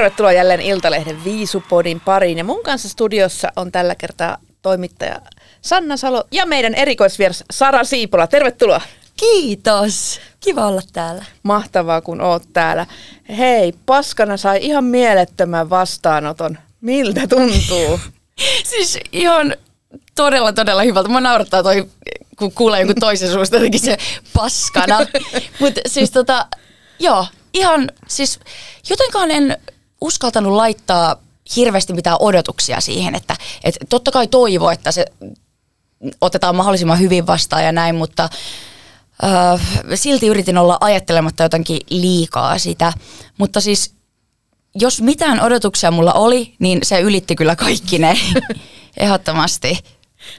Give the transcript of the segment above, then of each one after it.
Tervetuloa jälleen Iltalehden Viisupodin pariin. Ja mun kanssa studiossa on tällä kertaa toimittaja Sanna Salo ja meidän erikoisvieras Sara Siipola. Tervetuloa. Kiitos. Kiva olla täällä. Mahtavaa, kun oot täällä. Hei, paskana sai ihan mielettömän vastaanoton. Miltä tuntuu? Siis ihan todella, todella hyvältä. Mä naurattaa toi, kun kuulee jonkun toisen suusta jotenkin se paskana. Mutta siis tota, joo, ihan siis jotenkaan en uskaltanut laittaa hirveästi mitään odotuksia siihen, että, että totta kai toivo, että se otetaan mahdollisimman hyvin vastaan ja näin, mutta äh, silti yritin olla ajattelematta jotenkin liikaa sitä. Mutta siis jos mitään odotuksia mulla oli, niin se ylitti kyllä kaikki ne ehdottomasti.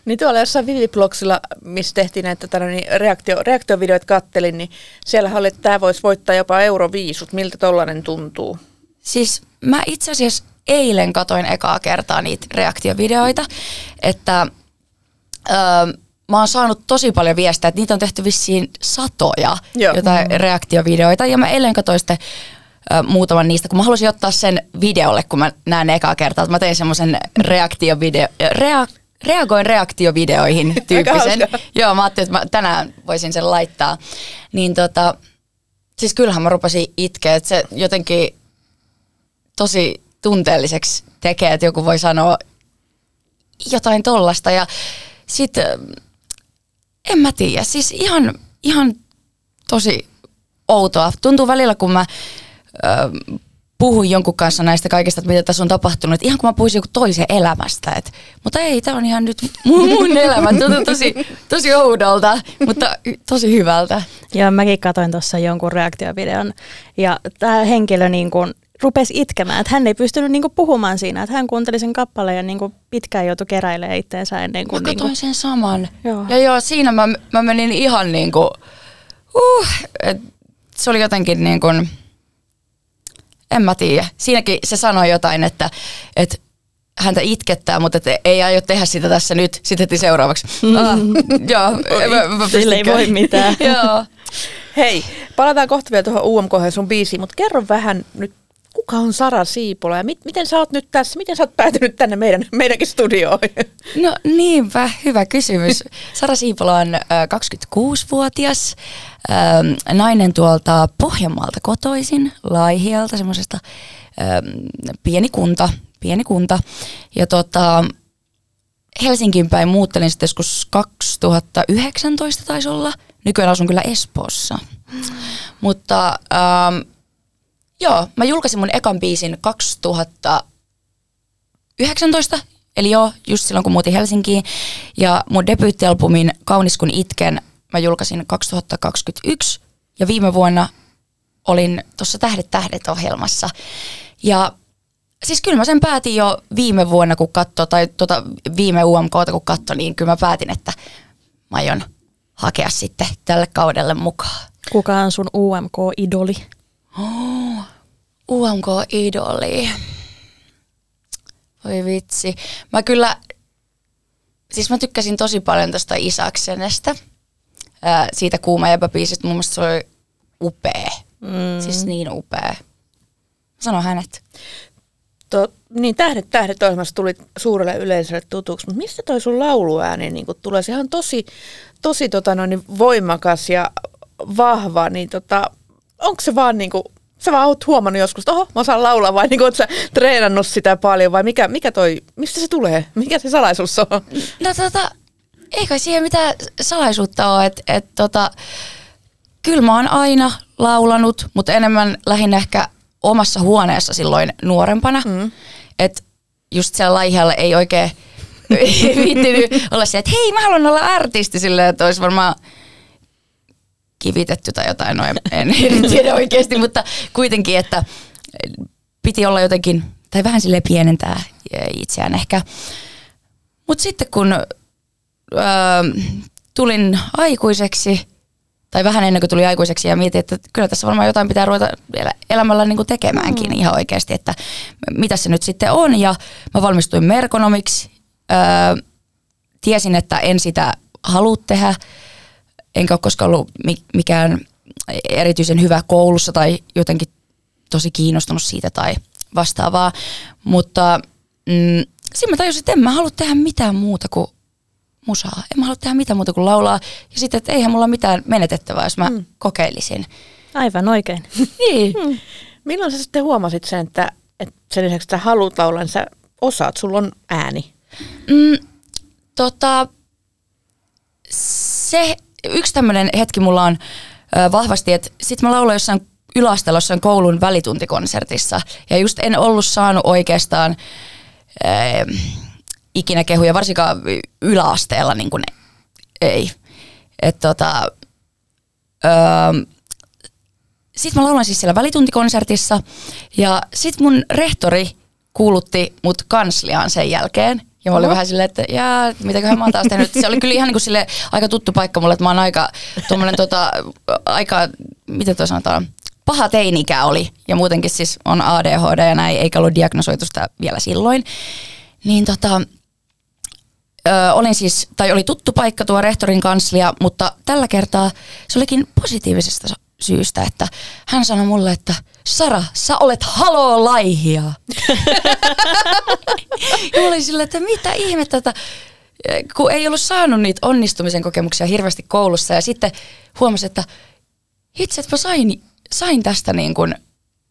Niin tuolla jossain Viviblogsilla, missä tehtiin näitä tätä, niin reaktio, reaktiovideoita kattelin, niin siellä oli, että tämä voisi voittaa jopa euroviisut. Miltä tollainen tuntuu? Siis mä itse asiassa eilen katoin ekaa kertaa niitä reaktiovideoita, että öö, mä oon saanut tosi paljon viestejä, että niitä on tehty vissiin satoja Joo. jotain mm. reaktiovideoita. Ja mä eilen katsoin sitten ö, muutaman niistä, kun mä halusin ottaa sen videolle, kun mä näen ekaa kertaa. Että mä tein semmoisen reaktiovideo, rea, reagoin reaktiovideoihin tyyppisen. Joo, mä ajattelin, että mä tänään voisin sen laittaa. Niin tota, siis kyllähän mä rupesin itkeä, että se jotenkin tosi tunteelliseksi tekee, että joku voi sanoa jotain tollasta. Ja sitten, en mä tiedä, siis ihan, ihan tosi outoa. Tuntuu välillä, kun mä ö, puhun jonkun kanssa näistä kaikista, että mitä tässä on tapahtunut, että ihan kun mä puhuisin joku toisen elämästä. Et, mutta ei, tämä on ihan nyt mun, mun elämä. Tuntuu tosi, tosi oudolta, mutta tosi hyvältä. Joo, mäkin katsoin tuossa jonkun reaktiovideon ja tämä henkilö niin kuin rupesi itkemään, että hän ei pystynyt niin kuin puhumaan siinä, että hän kuunteli sen kappaleen ja niin kuin pitkään joutui keräilemään itteensä ennen Mä kuin... Niin katsoin kuin sen saman. Joo. Ja joo, siinä mä, mä menin ihan niin kuin, uh, et se oli jotenkin niin kuin, en mä tiedä. Siinäkin se sanoi jotain, että, että häntä itkettää, mutta että ei aio tehdä sitä tässä nyt, sitten heti seuraavaksi. Ah, joo, mä, mä Sille ei voi mitään. joo. Hei, palataan kohta vielä tuohon UMK sun biisiin, mutta kerro vähän nyt, kuka on Sara Siipola ja mit, miten sä oot nyt tässä, miten sä oot päätynyt tänne meidän, meidänkin studioon? No niinpä, hyvä kysymys. Sara Siipola on ö, 26-vuotias, ö, nainen tuolta Pohjanmaalta kotoisin, Laihialta, semmoisesta ö, pieni kunta, pieni kunta. Ja tota, Helsinkiin päin muuttelin sitten joskus 2019 taisi olla. Nykyään asun kyllä Espoossa. Mutta ähm, joo, mä julkaisin mun ekan biisin 2000 19, eli joo, just silloin kun muutin Helsinkiin. Ja mun debyyttialbumin Kaunis kun itken mä julkaisin 2021 ja viime vuonna olin tuossa Tähdet tähdet ohjelmassa. Ja siis kyllä mä sen päätin jo viime vuonna, kun katso, tai tota viime UMKta kun katso, niin kyllä mä päätin, että mä aion hakea sitten tälle kaudelle mukaan. Kuka on sun UMK-idoli? UMK-idoli. Voi vitsi. Mä kyllä, siis mä tykkäsin tosi paljon tästä Isaksenestä. Ää, siitä Kuuma jäbä biisistä. Mun mielestä se oli upea. Mm. Siis niin upea. Sano hänet. To, niin Tähdet tähdet ohjelmassa tuli suurelle yleisölle tutuksi, mutta mistä toi sun lauluääni niin tulee? Sehän on tosi, tosi tota noin, niin voimakas ja vahva, niin tota, onko se vaan niin kuin, sä vaan oot huomannut joskus, että oho, mä osaan laulaa, vai niin oot sä treenannut sitä paljon, vai mikä, mikä toi, mistä se tulee? Mikä se salaisuus on? No tota, ei kai siihen mitään salaisuutta ole, että et, tota, kyllä mä oon aina laulanut, mutta enemmän lähinnä ehkä omassa huoneessa silloin nuorempana. Mm. Että just siellä laihialla ei oikein viittinyt olla se, että hei mä haluan olla artisti silleen, että olisi varmaan kivitetty tai jotain, no en, en, tiedä oikeasti, mutta kuitenkin, että piti olla jotenkin tai vähän sille pienentää itseään ehkä. Mutta sitten kun öö, tulin aikuiseksi, tai vähän ennen kuin tuli aikuiseksi ja mietin, että kyllä tässä varmaan jotain pitää ruveta elämällä niin kuin tekemäänkin mm. ihan oikeasti, että mitä se nyt sitten on. Ja mä valmistuin merkonomiksi. Öö, tiesin, että en sitä halua tehdä, enkä ole koskaan ollut mikään erityisen hyvä koulussa tai jotenkin tosi kiinnostunut siitä tai vastaavaa. Mutta mm, siinä mä tajusin, että en mä halua tehdä mitään muuta kuin musaa. En mä halua tehdä mitään muuta kuin laulaa. Ja sitten, että eihän mulla mitään menetettävää, jos mä mm. kokeilisin. Aivan oikein. niin. Mm. Milloin sä sitten huomasit sen, että, että sen lisäksi, että haluat laulaa, niin sä osaat, sulla on ääni? Mm, tota, se yksi tämmöinen hetki mulla on vahvasti, että sit mä laulan jossain yläasteella jossain koulun välituntikonsertissa. Ja just en ollut saanut oikeastaan ö, ikinä kehuja, varsinkaan yläasteella niin kuin ei. Et tota, sitten mä laulan siis siellä välituntikonsertissa ja sitten mun rehtori kuulutti mut kansliaan sen jälkeen. Ja mä olin Oho. vähän silleen, että jää, mitäköhän mä oon taas tehnyt. Se oli kyllä ihan niin kuin sille aika tuttu paikka mulle, että mä oon aika tuommoinen tota, aika, miten toi sanotaan, paha teinikä oli. Ja muutenkin siis on ADHD ja näin, eikä ollut diagnosoitu sitä vielä silloin. Niin tota, ö, olin siis, tai oli tuttu paikka tuo rehtorin kanslia, mutta tällä kertaa se olikin positiivisesta syystä, että hän sanoi mulle, että Sara, sä olet haloo laihia. ja olin sillä, että mitä ihmettä, että kun ei ollut saanut niitä onnistumisen kokemuksia hirveästi koulussa ja sitten huomasin, että itse, että mä sain, sain tästä niin kuin,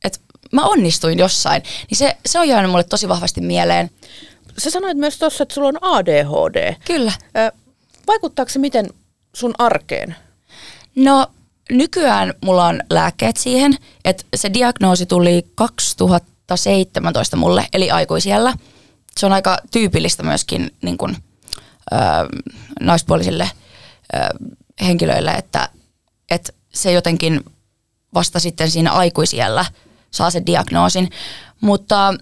että mä onnistuin jossain, niin se, se on jäänyt mulle tosi vahvasti mieleen. Sä sanoit myös tuossa, että sulla on ADHD. Kyllä. Vaikuttaako se miten sun arkeen? No nykyään mulla on lääkkeet siihen, että se diagnoosi tuli 2017 mulle, eli aikuisiellä. Se on aika tyypillistä myöskin niin kun, ö, naispuolisille ö, henkilöille, että, että se jotenkin vasta sitten siinä aikuisiellä saa sen diagnoosin. Mutta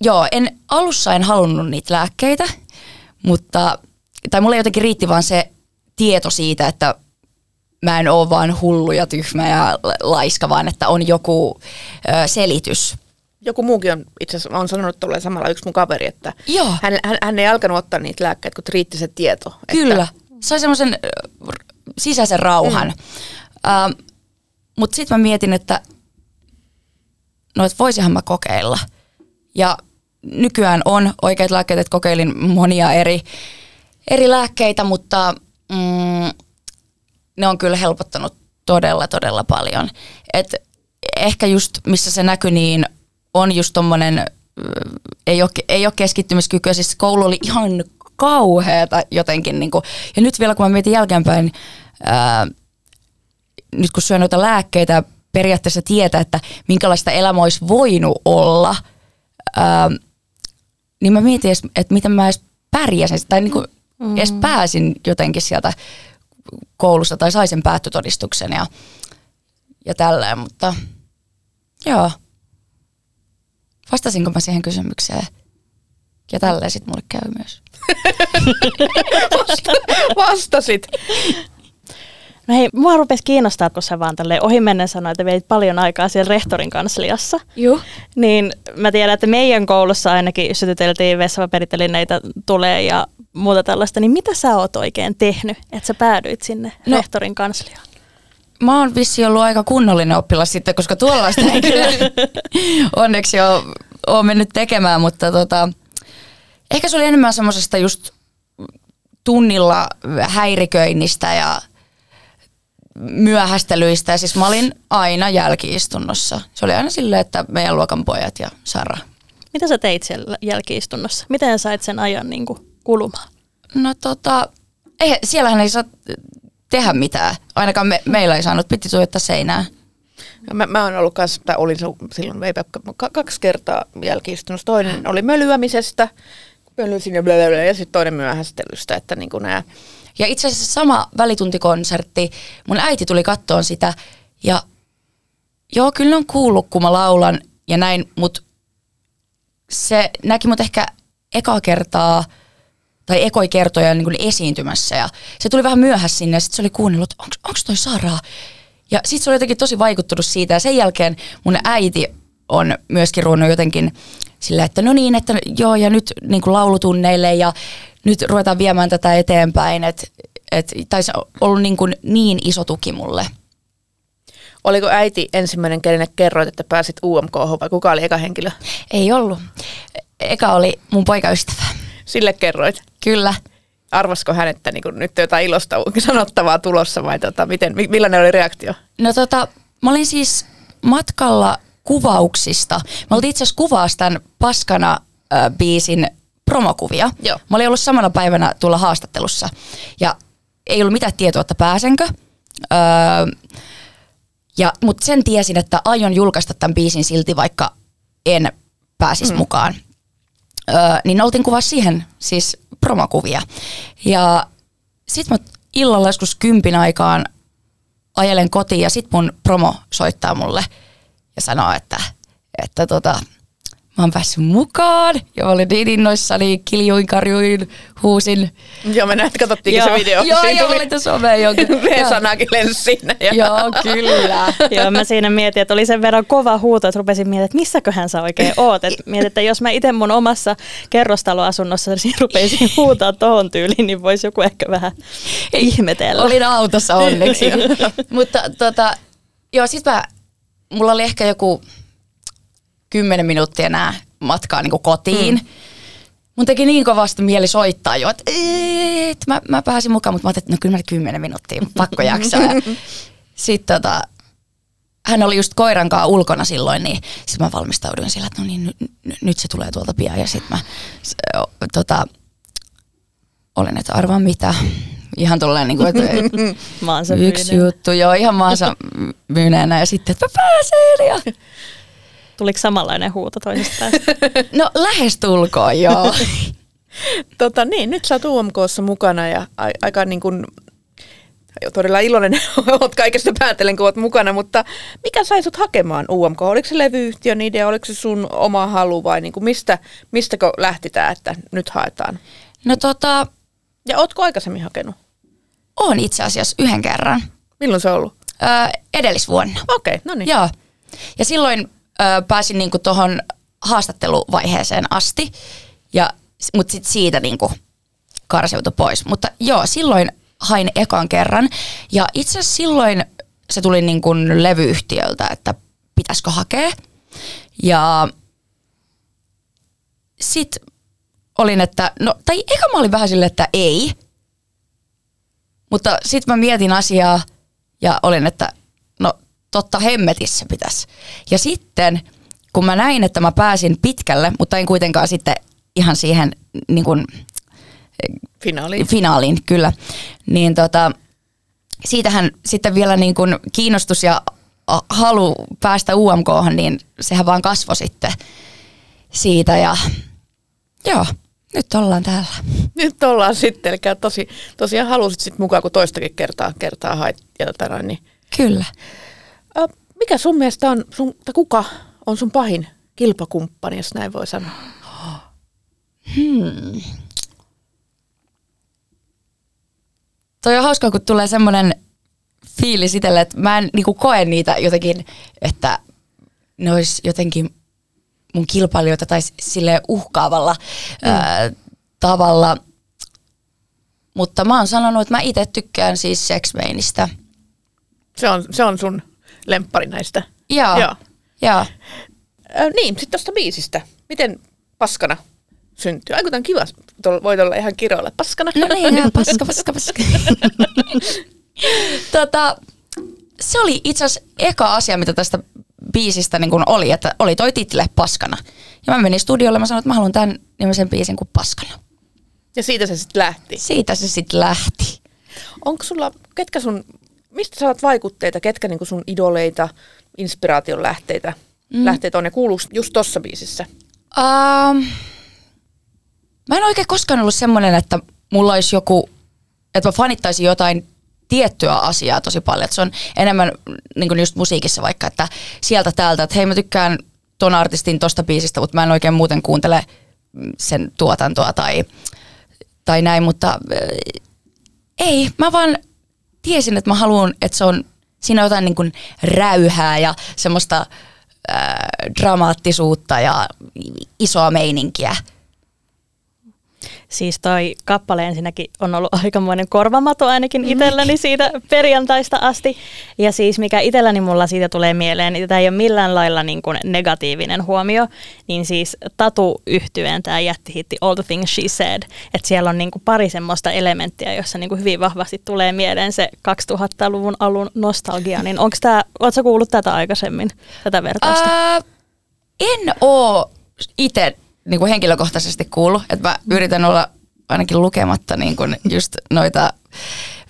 joo, en alussa en halunnut niitä lääkkeitä, mutta, tai mulle jotenkin riitti vaan se tieto siitä, että mä en ole vaan hullu ja tyhmä ja laiska, vaan että on joku ö, selitys. Joku muukin on itse asiassa, on sanonut tuolle samalla yksi mun kaveri, että Joo. Hän, hän, hän ei alkanut ottaa niitä lääkkeitä, kun riitti se tieto. Kyllä, että... sai semmoisen sisäisen rauhan. Mm. Uh, Mutta sitten mä mietin, että no et voisihan mä kokeilla. Ja nykyään on oikeat lääkkeet, että kokeilin monia eri, eri lääkkeitä, mutta mm, ne on kyllä helpottanut todella, todella paljon. Et ehkä just missä se näkyy, niin on just tommonen, ei ole, ei ole keskittymiskykyä, siis koulu oli ihan kauheata jotenkin. Niin kuin, ja nyt vielä kun mä mietin jälkeenpäin, ää, nyt kun syön noita lääkkeitä, periaatteessa tietää, että minkälaista elämä olisi voinut olla, ää, niin mä mietin, että miten mä edes pärjäsin, tai niin kuin mm. edes pääsin jotenkin sieltä koulusta tai sai sen päättötodistuksen ja, ja tälleen, mutta joo. Vastasinko mä siihen kysymykseen? Ja tälleen sitten mulle käy myös. Vasta, vastasit. No hei, mua rupesi kiinnostaa, kun sä vaan tälleen ohimennen sanoit, että veit paljon aikaa siellä rehtorin kansliassa. Joo. Niin mä tiedän, että meidän koulussa ainakin sytyteltiin vessapaperitelineitä tulee ja muuta tällaista. Niin mitä sä oot oikein tehnyt, että sä päädyit sinne no, rehtorin kansliaan? Mä oon vissi ollut aika kunnollinen oppilas sitten, koska tuollaista ei kyllä onneksi ole, ole mennyt tekemään, mutta tota, ehkä se oli enemmän semmoisesta just tunnilla häiriköinnistä ja myöhästelyistä. Ja siis mä olin aina jälkiistunnossa. Se oli aina silleen, että meidän luokan pojat ja Sara. Mitä sä teit siellä jälkiistunnossa? Miten sait sen ajan niin kuin kulumaan? No tota, ei, siellähän ei saa tehdä mitään. Ainakaan me, meillä ei saanut, piti tuijottaa seinää. Mä, mä oon ollut kanssa, tai olin silloin veipä, kaksi kertaa jälkiistunnossa. Toinen oli mölyämisestä, mölysin ja, ja sitten toinen myöhästelystä. Että niin kuin nämä ja itse asiassa sama välituntikonsertti, mun äiti tuli kattoon sitä ja joo, kyllä on kuullut, kun mä laulan ja näin, mutta se näki mut ehkä ekaa kertaa tai ekoi kertoja niin kuin esiintymässä ja se tuli vähän myöhässä sinne ja sitten se oli kuunnellut, että onko toi Sara? Ja sitten se oli jotenkin tosi vaikuttunut siitä ja sen jälkeen mun äiti on myöskin ruvennut jotenkin sillä, että no niin, että joo ja nyt niin kuin laulutunneille ja nyt ruvetaan viemään tätä eteenpäin, että et, tai se on ollut niin, kuin niin iso tuki mulle. Oliko äiti ensimmäinen, kenelle kerroit, että pääsit UMK vai kuka oli eka henkilö? Ei ollut. Eka oli mun poikaystävä. Sille kerroit. Kyllä. Arvasko hän, että niin nyt jotain ilosta sanottavaa tulossa vai tota, miten, millainen oli reaktio? No tota, mä olin siis matkalla kuvauksista. Mä oltiin itse asiassa kuvaa tämän Paskana äh, biisin promokuvia. Joo. Mä olin ollut samana päivänä tulla haastattelussa ja ei ollut mitään tietoa, että pääsenkö. Öö, ja, mutta sen tiesin, että aion julkaista tämän biisin silti, vaikka en pääsisi mm. mukaan. Öö, niin oltiin kuvaa siihen siis promokuvia. Ja sitten mä illalla joskus kympin aikaan ajelen kotiin ja sitten mun promo soittaa mulle ja sanoo, että, että tota, mä oon päässyt mukaan. Ja mä olin niin innoissani, kiljuin, karjuin, huusin. Joo, me näet, katsottiinkin se video. Joo, joo, tuli... oli tuossa someen jonkin. V-sanakin lensi sinne. Joo, kyllä. joo, mä siinä mietin, että oli sen verran kova huuto, että rupesin miettimään, että missäköhän sä oikein oot. Et mietin, että jos mä itse mun omassa kerrostaloasunnossa niin rupesin huutaa tohon tyyliin, niin voisi joku ehkä vähän ihmetellä. Olin autossa onneksi. Mutta tota, joo, sit mä, mulla oli ehkä joku kymmenen minuuttia enää matkaa niin kotiin. Mm. Mun teki niin kovasti mieli soittaa jo, että et, mä, mä pääsin mukaan, mutta mä ajattelin, että no kyllä mä kymmenen minuuttia, pakko jaksaa. Sitten tota, hän oli just koiran kanssa ulkona silloin, niin sitten mä valmistauduin sillä, että no niin, n- n- nyt se tulee tuolta pian. Ja sitten mä s- tota, olin, että arvaa mitä. Ihan tolleen niin kuin, että maansa yksi juttu, joo, ihan maansa myyneenä ja sitten, että mä pääsen. Ja Tuliko samanlainen huuto toisesta? No lähestulkoon, joo. tota, niin, nyt sä oot UMKssa mukana ja a- aika niin kuin, todella iloinen oot kaikesta päätellen, kun oot mukana, mutta mikä sai sut hakemaan UMK? Oliko se levyyhtiön idea, oliko se sun oma halu vai niin kuin mistä, mistäkö lähti tämä, että nyt haetaan? No tota, Ja ootko aikaisemmin hakenut? on itse asiassa yhden kerran. Milloin se on ollut? Öö, edellisvuonna. Okei, okay, no niin. Joo. Ja silloin pääsin niinku tuohon haastatteluvaiheeseen asti, ja, mutta sitten siitä niinku karseutui pois. Mutta joo, silloin hain ekan kerran, ja itse asiassa silloin se tuli niinku levyyhtiöltä, että pitäisikö hakea. Ja sitten olin, että no, tai eka mä olin vähän silleen, että ei. Mutta sitten mä mietin asiaa ja olin, että totta hemmetissä pitäisi. Ja sitten kun mä näin, että mä pääsin pitkälle, mutta en kuitenkaan sitten ihan siihen niin kuin, Finaali. finaaliin, kyllä, niin tota, siitähän sitten vielä niin kuin kiinnostus ja halu päästä UMK, niin sehän vaan kasvoi sitten siitä ja joo, nyt ollaan täällä. Nyt ollaan sitten, eli tosi, tosiaan halusit sitten mukaan, kun toistakin kertaa, kertaa hait. Ja niin. Kyllä. Ö, mikä sun mielestä on, sun, tai kuka on sun pahin kilpakumppani, jos näin voi sanoa? Toi on hauskaa, kun tulee semmoinen fiilis itselle, että mä en niinku koe niitä jotenkin, että ne olisi jotenkin mun kilpailijoita tai sille uhkaavalla mm. ää, tavalla. Mutta mä oon sanonut, että mä itse tykkään siis seksmeinistä. Se on, se on sun lemppari näistä. Joo. Joo. Joo. Ö, niin, sitten tuosta biisistä. Miten paskana syntyy? Aiku on kiva. Tol- Voit olla ihan kiroilla paskana. No niin, joo, paska, paska, paska. tota, se oli itse asiassa eka asia, mitä tästä biisistä niin kun oli, että oli toi title Paskana. Ja mä menin studiolle ja mä sanoin, että mä haluan tämän nimisen biisin kuin Paskana. Ja siitä se sitten lähti. Siitä se sitten lähti. Onko sulla, ketkä sun, mistä saat vaikutteita, ketkä niinku sun idoleita, inspiraation lähteitä, mm. lähteitä on ja kuuluuko just tossa biisissä? Um, mä en oikein koskaan ollut semmoinen, että mulla olisi joku, että mä fanittaisin jotain tiettyä asiaa tosi paljon. Että se on enemmän niin kuin just musiikissa vaikka, että sieltä täältä, että hei mä tykkään ton artistin tosta biisistä, mutta mä en oikein muuten kuuntele sen tuotantoa tai, tai näin, mutta äh, ei, mä vaan tiesin, että mä haluan, että se on, siinä on jotain niin kuin räyhää ja semmoista äh, dramaattisuutta ja isoa meininkiä. Siis toi kappale ensinnäkin on ollut aikamoinen korvamato ainakin itselläni siitä perjantaista asti. Ja siis mikä itselläni mulla siitä tulee mieleen, niin tämä ei ole millään lailla niin kuin negatiivinen huomio, niin siis Tatu yhtyeen tämä jättihitti All the Things She Said, että siellä on niin kuin pari semmoista elementtiä, jossa niin kuin hyvin vahvasti tulee mieleen se 2000-luvun alun nostalgia, niin onko tämä, ootko kuullut tätä aikaisemmin, tätä vertausta? Ää, en oo itse niin kuin henkilökohtaisesti kuullut, että mä yritän olla ainakin lukematta niin kuin just noita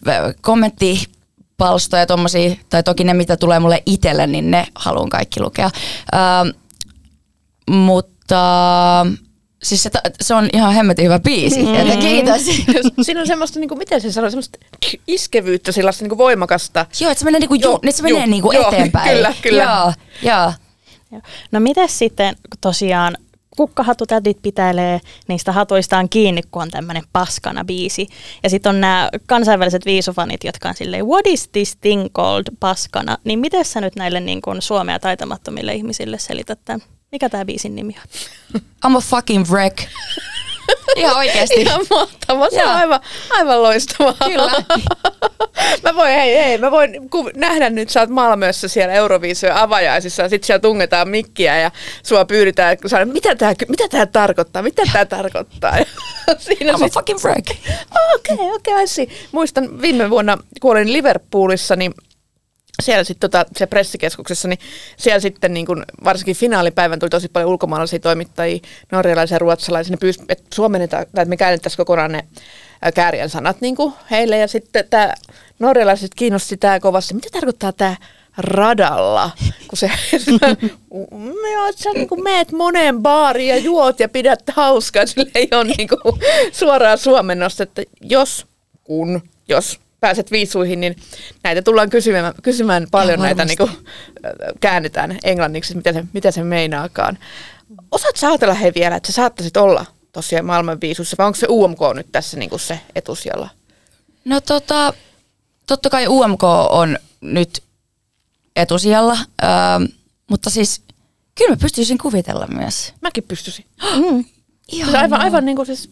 ö, kommenttipalstoja tommosia, tai toki ne mitä tulee mulle itselle, niin ne haluan kaikki lukea. Ää, mutta siis se, se on ihan hemmetin hyvä biisi, mm. että kiitos. Siinä on semmoista, niin kuin, miten se sanoo, semmoista iskevyyttä, sellaista niin kuin voimakasta. Joo, että se menee, niinku, ju, Joo, nyt se menee joo, niinku joo, eteenpäin. kyllä, kyllä. Joo, joo. No miten sitten tosiaan kukkahatutädit pitäilee niistä hatuistaan kiinni, kun on tämmöinen paskana biisi. Ja sitten on nämä kansainväliset viisufanit, jotka on silleen, what is this thing called paskana? Niin miten sä nyt näille niin kun suomea taitamattomille ihmisille selität tämän? Mikä tämä biisin nimi on? I'm a fucking wreck. Ihan oikeesti. Ihan mahtavaa, se on aivan, aivan loistavaa. Kyllä. mä voin, hei, hei, mä voin ku- nähdä nyt, sä oot Malmössä siellä Euroviisujen avajaisissa ja sit siellä tungetaan mikkiä ja sua pyydetään, kun sä mitä tää, mitä tää tarkoittaa, mitä tää tarkoittaa. Ja siinä I'm a sit, fucking wreck. okei, okei, okay, I see. Muistan viime vuonna, kun olin Liverpoolissa, niin siellä sitten tota, se pressikeskuksessa, niin siellä sitten niin kun, varsinkin finaalipäivän tuli tosi paljon ulkomaalaisia toimittajia, norjalaisia ja ruotsalaisia, ne pyysi, että suomennetaan, tai että me käännettäisiin kokonaan ne ä, kääriän sanat niin kuin heille, ja sitten tämä norjalaiset kiinnosti tämä kovasti, mitä tarkoittaa tämä radalla, kun se, joo, että sä niin kuin meet moneen baariin ja juot ja pidät hauskaa, sillä ei ole niin kuin suoraa suomennosta, että jos, kun, jos pääset viisuihin, niin näitä tullaan kysymään, kysymään paljon, näitä niin kuin, käännetään englanniksi, mitä se, mitä se meinaakaan. Osaat sä ajatella he vielä, että sä saattaisit olla tosiaan maailman viisuissa, vai onko se UMK nyt tässä niin kuin se etusijalla? No tota, totta kai UMK on nyt etusijalla, ähm, mutta siis kyllä mä pystyisin kuvitella myös. Mäkin pystyisin. Mm. Ihan Siis aivan, aivan niin kuin siis,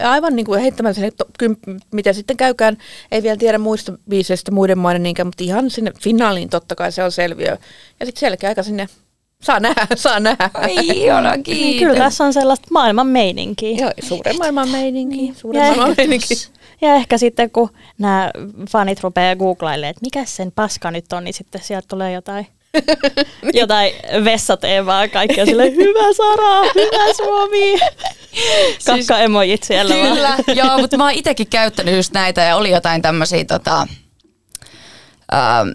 aivan niin kuin heittämällä sinne, to- kym, mitä sitten käykään, ei vielä tiedä muista biiseistä muiden maiden niinkään, mutta ihan sinne finaaliin totta kai se on selviö. Ja sitten selkeä aika sinne, saa nähdä, saa nähdä. Ai ihana, Niin, kiitos. kyllä tässä on sellaista maailman meininkiä. Joo, suuren maailman meininki, suuren Ja maailman ehkä- meininki. Ja ehkä sitten kun nämä fanit rupeaa googlailemaan, että mikä sen paska nyt on, niin sitten sieltä tulee jotain, jotain vessateemaa kaikkea sille hyvä Sara, hyvä Suomi. Kakka emojit siellä vaan. Kyllä, joo, mutta mä oon itekin käyttänyt just näitä ja oli jotain tämmöisiä tota, ähm,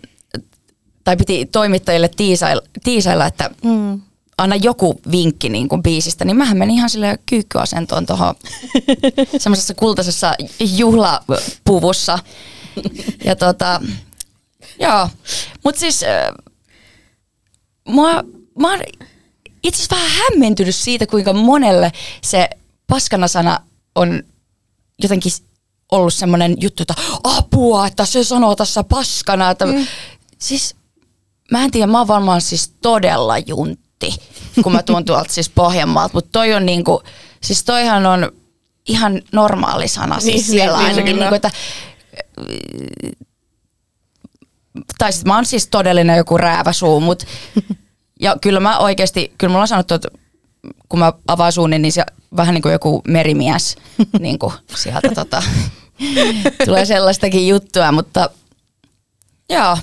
tai piti toimittajille tiisailla, tiisailla että Mm. anna joku vinkki niin kuin biisistä, niin mähän menin ihan sille kyykkyasentoon tuohon semmoisessa kultaisessa juhlapuvussa. Ja tota, joo, mutta siis äh, mua, mä oon itse asiassa vähän hämmentynyt siitä, kuinka monelle se paskana sana on jotenkin ollut semmoinen juttu, että apua, että se sanoo tässä paskana. Että, mm. Siis mä en tiedä, mä oon varmaan siis todella juntti, kun mä tuun tuolta siis Pohjanmaalta, mutta toi on niinku, siis toihan on ihan normaali sana siis Niin, siellä niin, niin, ainakin, kyllä. niinku, että tai sit mä oon siis todellinen joku rääväsuu, mut ja kyllä mä oikeasti, kyllä mulla on sanottu, että kun mä avaan suuni, niin se vähän niin kuin joku merimies niin kuin sieltä tota, tulee sellaistakin juttua, mutta joo.